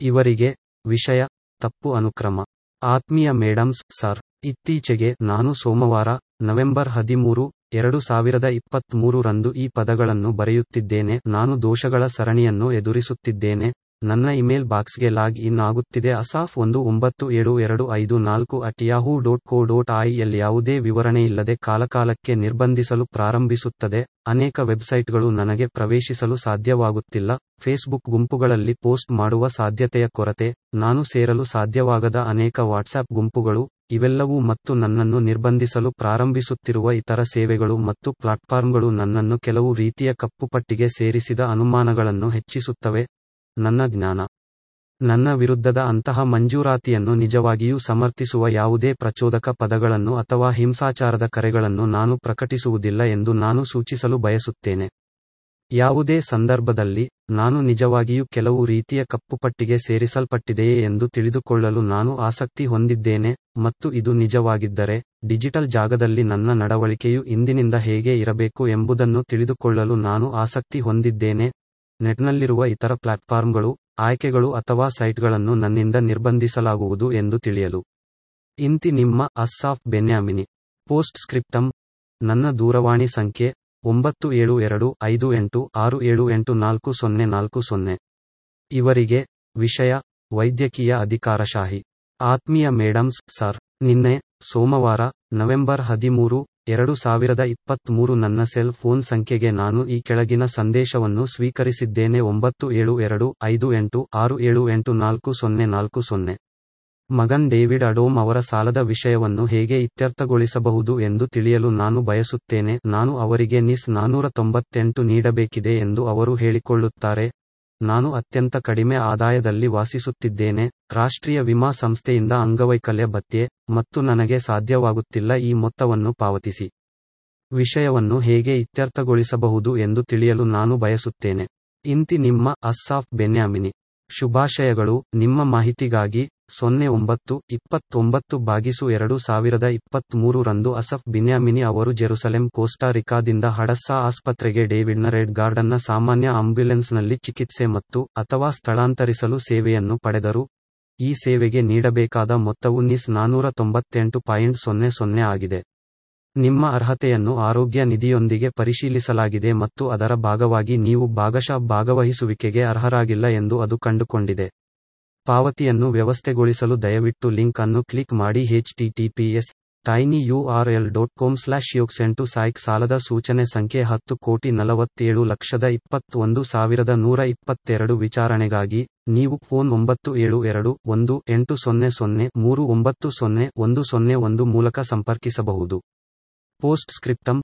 ಇವರಿಗೆ ವಿಷಯ, ತಪ್ಪು ಅನುಕ್ರಮ. ಆತ್ಮೀಯ ಮೇಡಮ್ಸ್, ಸರ್, ಇತ್ತೀಚೆಗೆ ನಾನು ಸೋಮವಾರ, ನವೆಂಬರ್ ಹದಿಮೂರು, ಎರಡು ಸಾವಿರದ ಇಪ್ಪತ್ಮೂರು ರಂದು ಈ ಪದಗಳನ್ನು ಬರೆಯುತ್ತಿದ್ದೇನೆ. ನಾನು ದೋಷಗಳ ಸರಣಿಯನ್ನು ಎದುರಿಸುತ್ತಿದ್ದೇನೆ. ನನ್ನ ಇಮೇಲ್ ಬಾಕ್ಸ್ಗೆ ಲಾಗ್ ಇನ್ ಆಗುತ್ತಿದೆ. ಅಸಾಫ್ ಒಂದು ಒಂಬತ್ತು ಏಳು ಎರಡು ಐದು ನಾಲ್ಕು at Yahoo dot co dot I L ಯಾವುದೇ ವಿವರಣೆಯಿಲ್ಲದೆ ಕಾಲಕಾಲಕ್ಕೆ ನಿರ್ಬಂಧಿಸಲು ಪ್ರಾರಂಭಿಸುತ್ತದೆ. ಅನೇಕ ವೆಬ್ಸೈಟ್ಗಳು ನನಗೆ ಪ್ರವೇಶಿಸಲು ಸಾಧ್ಯವಾಗುತ್ತಿಲ್ಲ. ಫೇಸ್ಬುಕ್ ಗುಂಪುಗಳಲ್ಲಿ ಪೋಸ್ಟ್ ಮಾಡುವ ಸಾಧ್ಯತೆಯ ಕೊರತೆ, ನಾನು ಸೇರಲು ಸಾಧ್ಯವಾಗದ ಅನೇಕ ವಾಟ್ಸಾಪ್ ಗುಂಪುಗಳು, ಇವೆಲ್ಲವೂ ಮತ್ತು ನನ್ನನ್ನು ನಿರ್ಬಂಧಿಸಲು ಪ್ರಾರಂಭಿಸುತ್ತಿರುವ ಇತರ ಸೇವೆಗಳು ಮತ್ತು ಪ್ಲಾಟ್ಫಾರ್ಮ್ಗಳು ನನ್ನನ್ನು ಕೆಲವು ರೀತಿಯ ಕಪ್ಪುಪಟ್ಟಿಗೆ ಸೇರಿಸಿದ ಅನುಮಾನಗಳನ್ನು ಹೆಚ್ಚಿಸುತ್ತವೆ. ನನ್ನ ಜ್ಞಾನ. ನನ್ನ ವಿರುದ್ಧದ ಅಂತಹ ಮಂಜೂರಾತಿಯನ್ನು ನಿಜವಾಗಿಯೂ ಸಮರ್ಥಿಸುವ ಯಾವುದೇ ಪ್ರಚೋದಕ ಪದಗಳನ್ನು ಅಥವಾ ಹಿಂಸಾಚಾರದ ಕರೆಗಳನ್ನು ನಾನು ಪ್ರಕಟಿಸುವುದಿಲ್ಲ ಎಂದು ನಾನು ಸೂಚಿಸಲು ಬಯಸುತ್ತೇನೆ. ಯಾವುದೇ ಸಂದರ್ಭದಲ್ಲಿ ನಾನು ನಿಜವಾಗಿಯೂ ಕೆಲವು ರೀತಿಯ ಕಪ್ಪುಪಟ್ಟಿಗೆ ಸೇರಿಸಲ್ಪಟ್ಟಿದೆಯೇ ಎಂದು ತಿಳಿದುಕೊಳ್ಳಲು ನಾನು ಆಸಕ್ತಿ ಹೊಂದಿದ್ದೇನೆ ಮತ್ತು ಇದು ನಿಜವಾಗಿದ್ದರೆ ಡಿಜಿಟಲ್ ಜಾಗದಲ್ಲಿ ನನ್ನ ನಡವಳಿಕೆಯು ಇಂದಿನಿಂದ ಹೇಗೆ ಇರಬೇಕು ಎಂಬುದನ್ನು ತಿಳಿದುಕೊಳ್ಳಲು ನಾನು ಆಸಕ್ತಿ ಹೊಂದಿದ್ದೇನೆ ನೆಟ್ನಲ್ಲಿರುವ ಇತರ ಪ್ಲಾಟ್ಫಾರ್ಮ್ಗಳು, ಆಯ್ಕೆಗಳು ಅಥವಾ ಸೈಟ್ಗಳನ್ನು ನನ್ನಿಂದ ನಿರ್ಬಂಧಿಸಲಾಗುವುದು ಎಂದು ತಿಳಿಯಲು. ಇಂತಿ ನಿಮ್ಮ ಅಸ್ಸಾಫ್ ಬೆನ್ಯಾಮಿನಿ. ಪೋಸ್ಟ್ ಸ್ಕ್ರಿಪ್ಟಮ್ ನನ್ನ ದೂರವಾಣಿ ಸಂಖ್ಯೆ ಒಂಬತ್ತು ಏಳು ಎರಡು ಐದು ಎಂಟು ಆರು ಏಳು ಎಂಟು ನಾಲ್ಕು ಸೊನ್ನೆ ನಾಲ್ಕು ಸೊನ್ನೆ. ಇವರಿಗೆ ವಿಷಯ, ವೈದ್ಯಕೀಯ ಅಧಿಕಾರಶಾಹಿ. ಆತ್ಮೀಯ ಮೇಡಮ್ಸ್ ಸರ್. ನಿನ್ನೆ ಸೋಮವಾರ, ನವೆಂಬರ್ ಹದಿಮೂರು ಎರಡು ಸಾವಿರದ ಇಪ್ಪತ್ತ್ಮೂರು ನನ್ನ ಸೆಲ್ ಫೋನ್ ಸಂಖ್ಯೆಗೆ ನಾನು ಈ ಕೆಳಗಿನ ಸಂದೇಶವನ್ನು ಸ್ವೀಕರಿಸಿದ್ದೇನೆ ಒಂಬತ್ತು ಏಳು ಎರಡು ಐದು ಎಂಟು ಆರು ಏಳು ಎಂಟು ನಾಲ್ಕು ಸೊನ್ನೆ ನಾಲ್ಕು ಸೊನ್ನೆ. ಮಗನ್ ಡೇವಿಡ್ ಅಡೋಮ್ ಅವರ ಸಾಲದ ವಿಷಯವನ್ನು ಹೇಗೆ ಇತ್ಯರ್ಥಗೊಳಿಸಬಹುದು ಎಂದು ತಿಳಿಯಲು ನಾನು ಬಯಸುತ್ತೇನೆ. ನಾನು ಅವರಿಗೆ ನಿಸ್ ನಾನೂರ ತೊಂಬತ್ತೆಂಟು ನೀಡಬೇಕಿದೆ ಎಂದು ಅವರು ಹೇಳಿಕೊಳ್ಳುತ್ತಾರೆ. ನಾನು ಅತ್ಯಂತ ಕಡಿಮೆ ಆದಾಯದಲ್ಲಿ ವಾಸಿಸುತ್ತಿದ್ದೇನೆ, ರಾಷ್ಟ್ರೀಯ ವಿಮಾ ಸಂಸ್ಥೆಯಿಂದ ಅಂಗವೈಕಲ್ಯ ಭತ್ಯೆ, ಮತ್ತು ನನಗೆ ಸಾಧ್ಯವಾಗುತ್ತಿಲ್ಲ ಈ ಮೊತ್ತವನ್ನು ಪಾವತಿಸಿ. ವಿಷಯವನ್ನು ಹೇಗೆ ಇತ್ಯರ್ಥಗೊಳಿಸಬಹುದು ಎಂದು ತಿಳಿಯಲು ನಾನು ಬಯಸುತ್ತೇನೆ. ಇಂತಿ ನಿಮ್ಮ ಅಸ್ಸಾಫ್ ಬೆನ್ಯಾಮಿನಿ. ಶುಭಾಶಯಗಳು, ನಿಮ್ಮ ಮಾಹಿತಿಗಾಗಿ ಸೊನ್ನೆ ಒಂಬತ್ತು, ಇಪ್ಪತ್ತೊಂಬತ್ತು ಬಾಗಿಸು ಎರಡು ಸಾವಿರದ ಇಪ್ಪತ್ಮೂರು ರಂದು ಅಸಫ್ ಬಿನ್ಯಾಮಿನಿ ಅವರು ಜೆರುಸಲೆಂ ಕೋಸ್ಟಾರಿಕಾದಿಂದ ಹಡಸ್ಸಾ ಆಸ್ಪತ್ರೆಗೆ ಡೇವಿಡ್ನ ರೆಡ್ ಗಾರ್ಡನ್ನ ಸಾಮಾನ್ಯ ಆಂಬ್ಯುಲೆನ್ಸ್ನಲ್ಲಿ ಚಿಕಿತ್ಸೆ ಮತ್ತು ಅಥವಾ ಸ್ಥಳಾಂತರಿಸಲು ಸೇವೆಯನ್ನು ಪಡೆದರು. ಈ ಸೇವೆಗೆ ನೀಡಬೇಕಾದ ಮೊತ್ತವು ನಿಸ್ ನಾನೂರ ತೊಂಬತ್ತೆಂಟು ಪಾಯಿಂಟ್ ಸೊನ್ನೆ ಸೊನ್ನೆ ಆಗಿದೆ. ನಿಮ್ಮ ಅರ್ಹತೆಯನ್ನು ಆರೋಗ್ಯ ನಿಧಿಯೊಂದಿಗೆ ಪರಿಶೀಲಿಸಲಾಗಿದೆ ಮತ್ತು ಅದರ ಭಾಗವಾಗಿ ನೀವು ಭಾಗಶಃ ಭಾಗವಹಿಸುವಿಕೆಗೆ ಅರ್ಹರಾಗಿಲ್ಲ ಎಂದು ಅದು ಕಂಡುಕೊಂಡಿದೆ. ಪಾವತಿಯನ್ನು ವ್ಯವಸ್ಥೆಗೊಳಿಸಲು ದಯವಿಟ್ಟು ಲಿಂಕ್ ಅನ್ನು ಕ್ಲಿಕ್ ಮಾಡಿ H S tiny U R L dot com slash ಯೋಕ್ಸೆಂಟು ಸಾಯ್ಕ್ ಸಾಲದ ಸೂಚನೆ ಸಂಖ್ಯೆ ಹತ್ತು ಕೋಟಿ ನಲವತ್ತೇಳು ಲಕ್ಷದ ಇಪ್ಪತ್ತೊಂದು ಸಾವಿರದ ನೂರ ಇಪ್ಪತ್ತೆರಡು ವಿಚಾರಣೆಗಾಗಿ ನೀವು ಫೋನ್ ಒಂಬತ್ತು ಏಳು ಎರಡು ಒಂದು ಎಂಟು ಸೊನ್ನೆ ಸೊನ್ನೆ ಮೂರು ಒಂಬತ್ತು ಸೊನ್ನೆ ಒಂದು ಸೊನ್ನೆ ಒಂದು ಮೂಲಕ ಸಂಪರ್ಕಿಸಬಹುದು. ಪೋಸ್ಟ್ ಸ್ಕ್ರಿಪ್ಟಮ್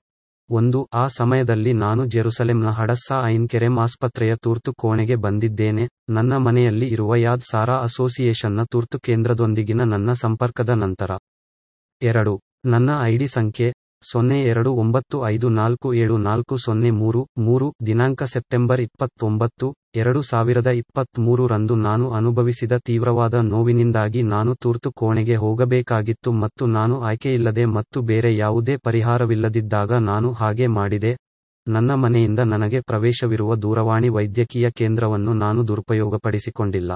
ಒಂದು, ಆ ಸಮಯದಲ್ಲಿ ನಾನು ಜೆರುಸಲೆಂನ ಹಡಸ್ಸಾ ಐನ್ ಕೆರೆಮ್ ಆಸ್ಪತ್ರೆಯ ತುರ್ತು ಕೋಣೆಗೆ ಬಂದಿದ್ದೇನೆ, ನನ್ನ ಮನೆಯಲ್ಲಿ ಇರುವ ಯಾದ್ ಸಾರಾ ಅಸೋಸಿಯೇಷನ್ನ ತುರ್ತು ಕೇಂದ್ರದೊಂದಿಗಿನ ನನ್ನ ಸಂಪರ್ಕದ ನಂತರ. ಎರಡು, ನನ್ನ ಐಡಿ ಸಂಖ್ಯೆ, ಸೊನ್ನೆ ಎರಡು ಒಂಬತ್ತು ಐದು ನಾಲ್ಕು ಏಳು ನಾಲ್ಕು ಸೊನ್ನೆ ಮೂರು ಮೂರು, ದಿನಾಂಕ ಸೆಪ್ಟೆಂಬರ್ ಇಪ್ಪತ್ತೊಂಬತ್ತು ಎರಡು ಸಾವಿರದ ಇಪ್ಪತ್ಮೂರು ರಂದು ನಾನು ಅನುಭವಿಸಿದ ತೀವ್ರವಾದ ನೋವಿನಿಂದಾಗಿ ನಾನು ತುರ್ತು ಕೋಣೆಗೆ ಹೋಗಬೇಕಾಗಿತ್ತು ಮತ್ತು ನಾನು ಆಯ್ಕೆಯಿಲ್ಲದೆ ಮತ್ತು ಬೇರೆ ಯಾವುದೇ ಪರಿಹಾರವಿಲ್ಲದಿದ್ದಾಗ ನಾನು ಹಾಗೆ ಮಾಡಿದೆ. ನನ್ನ ಮನೆಯಿಂದ ನನಗೆ ಪ್ರವೇಶವಿರುವ ದೂರವಾಣಿ ವೈದ್ಯಕೀಯ ಕೇಂದ್ರವನ್ನು ನಾನು ದುರುಪಯೋಗಪಡಿಸಿಕೊಂಡಿಲ್ಲ.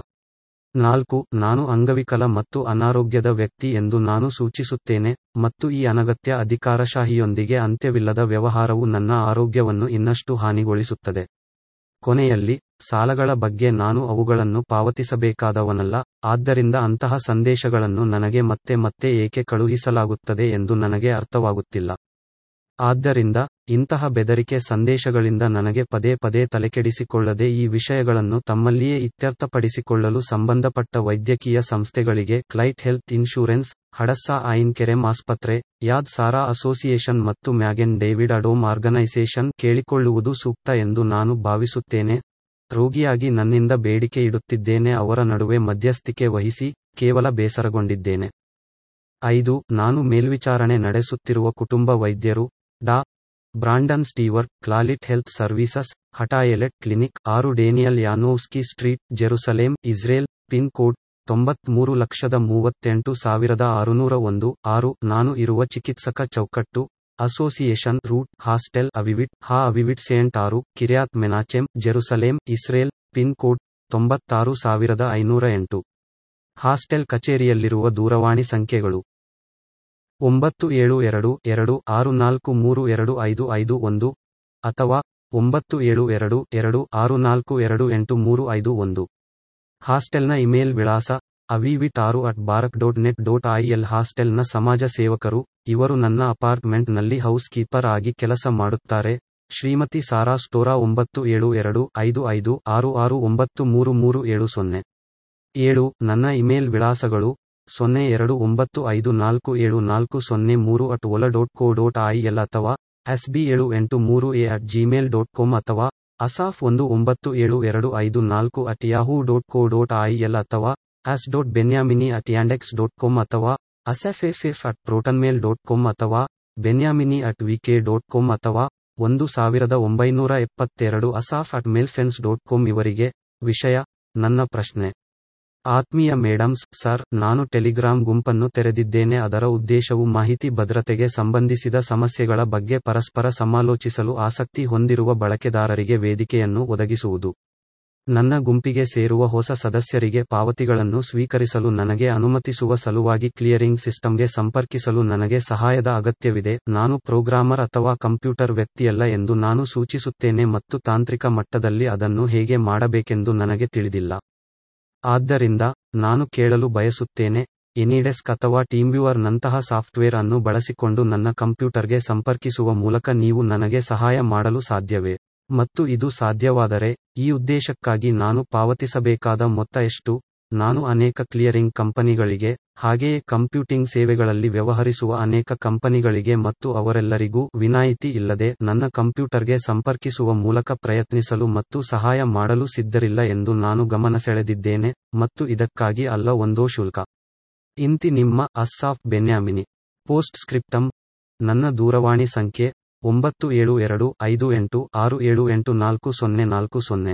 ನಾಲ್ಕು, ನಾನು ಅಂಗವಿಕಲ ಮತ್ತು ಅನಾರೋಗ್ಯದ ವ್ಯಕ್ತಿ ಎಂದು ನಾನು ಸೂಚಿಸುತ್ತೇನೆ ಮತ್ತು ಈ ಅನಗತ್ಯ ಅಧಿಕಾರಶಾಹಿಯೊಂದಿಗೆ ಅಂತ್ಯವಿಲ್ಲದ ವ್ಯವಹಾರವು ನನ್ನ ಆರೋಗ್ಯವನ್ನು ಇನ್ನಷ್ಟು ಹಾನಿಗೊಳಿಸುತ್ತದೆ. ಕೊನೆಯಲ್ಲಿ, ಸಾಲಗಳ ಬಗ್ಗೆ ನಾನು ಅವುಗಳನ್ನು ಪಾವತಿಸಬೇಕಾದವನಲ್ಲ, ಆದ್ದರಿಂದ ಅಂತಹ ಸಂದೇಶಗಳನ್ನು ನನಗೆ ಮತ್ತೆ ಮತ್ತೆ ಏಕೆ ಕಳುಹಿಸಲಾಗುತ್ತದೆ ಎಂದು ನನಗೆ ಅರ್ಥವಾಗುತ್ತಿಲ್ಲ. ಆದ್ದರಿಂದ ಇಂತಹ ಬೆದರಿಕೆ ಸಂದೇಶಗಳಿಂದ ನನಗೆ ಪದೇ ಪದೇ ತಲೆಕೆಡಿಸಿಕೊಳ್ಳದೆ ಈ ವಿಷಯಗಳನ್ನು ತಮ್ಮಲ್ಲಿಯೇ ಇತ್ಯರ್ಥಪಡಿಸಿಕೊಳ್ಳಲು ಸಂಬಂಧಪಟ್ಟ ವೈದ್ಯಕೀಯ ಸಂಸ್ಥೆಗಳಿಗೆ ಕ್ಲೈಟ್ ಹೆಲ್ತ್ ಇನ್ಶೂರೆನ್ಸ್, ಹಡಸ್ಸಾ ಆಯಿನ್ ಕೆರೆಮ್ ಆಸ್ಪತ್ರೆ, ಯಾದ್ ಸಾರಾ ಅಸೋಸಿಯೇಷನ್ ಮತ್ತು ಮ್ಯಾಗೆನ್ ಡೇವಿಡ್ ಅಡೋಮ್ ಆರ್ಗನೈಸೇಷನ್ ಕೇಳಿಕೊಳ್ಳುವುದು ಸೂಕ್ತ ಎಂದು ನಾನು ಭಾವಿಸುತ್ತೇನೆ. ರೋಗಿಯಾಗಿ ನನ್ನಿಂದ ಬೇಡಿಕೆ ಇಡುತ್ತಿದ್ದೇನೆ ಅವರ ನಡುವೆ ಮಧ್ಯಸ್ಥಿಕೆ ವಹಿಸಿ ಕೇವಲ ಬೇಸರಗೊಂಡಿದ್ದೇನೆ. ಐದು, ನಾನು ಮೇಲ್ವಿಚಾರಣೆ ನಡೆಸುತ್ತಿರುವ ಕುಟುಂಬ ವೈದ್ಯರು ಡಾ. Brandon Stever Clalit health services, Hatayelet clinic, ಆರು Daniel Yanovsky street Jerusalem Israel, pin code, ತೊಂಬತ್ಮೂರು ಲಕ್ಷದ ಮೂವತ್ತೆಂಟು ಸಾವಿರದ ಆರುನೂರ ಒಂದು, ಆರು, ನಾನು ಇರುವ ಚಿಕಿತ್ಸಕ ಚೌಕಟ್ಟು, ಅಸೋಸಿಯೇಷನ್, ರೂಟ್, ಹಾಸ್ಟೆಲ್, ಅವಿವಿಟ್, ಹಾ ಅವಿವಿಟ್ ಸೇಂಟ್ ಆರು, Kiryat Menachem Jerusalem, Israel, pin code, ತೊಂಬತ್ತಾರು ಸಾವಿರದ ಐನೂರ ಎಂಟು. ಹಾಸ್ಟೆಲ್ ಕಚೇರಿಯಲ್ಲಿರುವ ದೂರವಾಣಿ ಸಂಖ್ಯೆಗಳು. ಒಂಬತ್ತು ಏಳು ಎರಡು ಎರಡು ಆರು ನಾಲ್ಕು ಮೂರು ಎರಡು ಐದು ಐದು ಒಂದು ಅಥವಾ ಒಂಬತ್ತು ಏಳು ಎರಡು ಎರಡು ಆರು ನಾಲ್ಕು ಎರಡು ಎಂಟು ಮೂರು ಐದು ಒಂದು. ಹಾಸ್ಟೆಲ್ನ ಇಮೇಲ್ ವಿಳಾಸ ಅವಿವಿಟ್ ಆರು at Barak dot net dot I L ಹಾಸ್ಟೆಲ್ನ ಸಮಾಜ ಸೇವಕರು, ಇವರು ನನ್ನ ಅಪಾರ್ಟ್ಮೆಂಟ್ನಲ್ಲಿ ಹೌಸ್ ಕೀಪರ್ ಆಗಿ ಕೆಲಸ ಮಾಡುತ್ತಾರೆ. ಶ್ರೀಮತಿ ಸಾರಾ ಸ್ಟೋರಾ ಒಂಬತ್ತು ಏಳು ಎರಡು ಐದು ಐದು ಆರು ಆರು ಒಂಬತ್ತು ಮೂರು ಮೂರು ಏಳು ಸೊನ್ನೆ. ಏಳು, ನನ್ನ ಇಮೇಲ್ ವಿಳಾಸಗಳು ಸೊನ್ನೆ ಎರಡು ಒಂಬತ್ತು ಐದು ನಾಲ್ಕು ಏಳು ನಾಲ್ಕು ಸೊನ್ನೆ ಮೂರು at ola dot co dot I L ಅಥವಾ ಎಸ್ ಬಿ ಏಳು ಎಂಟು ಮೂರು A at Gmail dot com ಅಥವಾ ಅಸಾಫ್ ಒಂದು ಒಂಬತ್ತು ಏಳು ಎರಡು ಐದು ನಾಲ್ಕು at Yahoo dot co dot I L ಅಥವಾ as dot Benyamini at Yandex dot com ಅಥವಾ ಅಸೆಫೆಫೆಫ್ ಅಟ್ ಪ್ರೋಟನ್ಮೇಲ್ ಡಾಟ್ ಕಾಮ್ ಅಥವಾ Benyamini at VK dot com ಅಥವಾ ಒಂದು ಸಾವಿರದ ಒಂಬೈನೂರ ಎಪ್ಪತ್ತೆರಡು Asaf at Mailfence dot com ಇವರಿಗೆ ವಿಷಯ, ನನ್ನ ಪ್ರಶ್ನೆ. ಆತ್ಮೀಯ ಮೇಡಮ್ಸ್, ಸರ್, ನಾನು ಟೆಲಿಗ್ರಾಮ್ ಗುಂಪನ್ನು ತೆರೆದಿದ್ದೇನೆ, ಅದರ ಉದ್ದೇಶವು ಮಾಹಿತಿ ಭದ್ರತೆಗೆ ಸಂಬಂಧಿಸಿದ ಸಮಸ್ಯೆಗಳ ಬಗ್ಗೆ ಪರಸ್ಪರ ಸಮಾಲೋಚಿಸಲು ಆಸಕ್ತಿ ಹೊಂದಿರುವ ಬಳಕೆದಾರರಿಗೆ ವೇದಿಕೆಯನ್ನು ಒದಗಿಸುವುದು. ನನ್ನ ಗುಂಪಿಗೆ ಸೇರುವ ಹೊಸ ಸದಸ್ಯರಿಗೆ ಪಾವತಿಗಳನ್ನು ಸ್ವೀಕರಿಸಲು ನನಗೆ ಅನುಮತಿಸುವ ಸಲುವಾಗಿ ಕ್ಲಿಯರಿಂಗ್ ಸಿಸ್ಟಮ್ಗೆ ಸಂಪರ್ಕಿಸಲು ನನಗೆ ಸಹಾಯದ ಅಗತ್ಯವಿದೆ, ನಾನು ಪ್ರೋಗ್ರಾಮರ್ ಅಥವಾ ಕಂಪ್ಯೂಟರ್ ವ್ಯಕ್ತಿಯಲ್ಲ ಎಂದು ನಾನು ಸೂಚಿಸುತ್ತೇನೆ ಮತ್ತು ತಾಂತ್ರಿಕ ಮಟ್ಟದಲ್ಲಿ ಅದನ್ನು ಹೇಗೆ ಮಾಡಬೇಕೆಂದು ನನಗೆ ತಿಳಿದಿಲ್ಲ. ಆದ್ದರಿಂದ ನಾನು ಕೇಳಲು ಬಯಸುತ್ತೇನೆ ಎನಿಡೆಸ್ಕ್ ಅಥವಾ ಟೀಮ್ವ್ಯೂವರ್ ನಂತಹ ಸಾಫ್ಟ್ವೇರ್ ಅನ್ನು ಬಳಸಿಕೊಂಡು ನನ್ನ ಕಂಪ್ಯೂಟರ್ಗೆ ಸಂಪರ್ಕಿಸುವ ಮೂಲಕ ನೀವು ನನಗೆ ಸಹಾಯ ಮಾಡಲು ಸಾಧ್ಯವೇ? ಮತ್ತು ಇದು ಸಾಧ್ಯವಾದರೆ, ಈ ಉದ್ದೇಶಕ್ಕಾಗಿ ನಾನು ಪಾವತಿಸಬೇಕಾದ ಮೊತ್ತ ಎಷ್ಟು? ನಾನು ಅನೇಕ ಕ್ಲಿಯರಿಂಗ್ ಕಂಪನಿಗಳಿಗೆ, ಹಾಗೆಯೇ ಕಂಪ್ಯೂಟಿಂಗ್ ಸೇವೆಗಳಲ್ಲಿ ವ್ಯವಹರಿಸುವ ಅನೇಕ ಕಂಪನಿಗಳಿಗೆ ಮತ್ತು ಅವರೆಲ್ಲರಿಗೂ ವಿನಾಯಿತಿ ಇಲ್ಲದೆ ನನ್ನ ಕಂಪ್ಯೂಟರ್ಗೆ ಸಂಪರ್ಕಿಸುವ ಮೂಲಕ ಪ್ರಯತ್ನಿಸಲು ಮತ್ತು ಸಹಾಯ ಮಾಡಲು ಸಿದ್ಧರಿಲ್ಲ ಎಂದು ನಾನು ಗಮನ ಸೆಳೆದಿದ್ದೇನೆ ಮತ್ತು ಇದಕ್ಕಾಗಿ ಅಲ್ಲ ಒಂದೋ ಶುಲ್ಕ. ಇಂತಿ ನಿಮ್ಮ ಅಸ್ಸಾಫ್ ಬೆನ್ಯಾಮಿನಿ. ಪೋಸ್ಟ್ ಸ್ಕ್ರಿಪ್ಟಂ. ನನ್ನ ದೂರವಾಣಿ ಸಂಖ್ಯೆ, ಒಂಬತ್ತು ಏಳು ಎರಡು ಐದು ಎಂಟು ಆರು ಏಳು ಎಂಟು ನಾಲ್ಕು ಸೊನ್ನೆ ನಾಲ್ಕು ಸೊನ್ನೆ.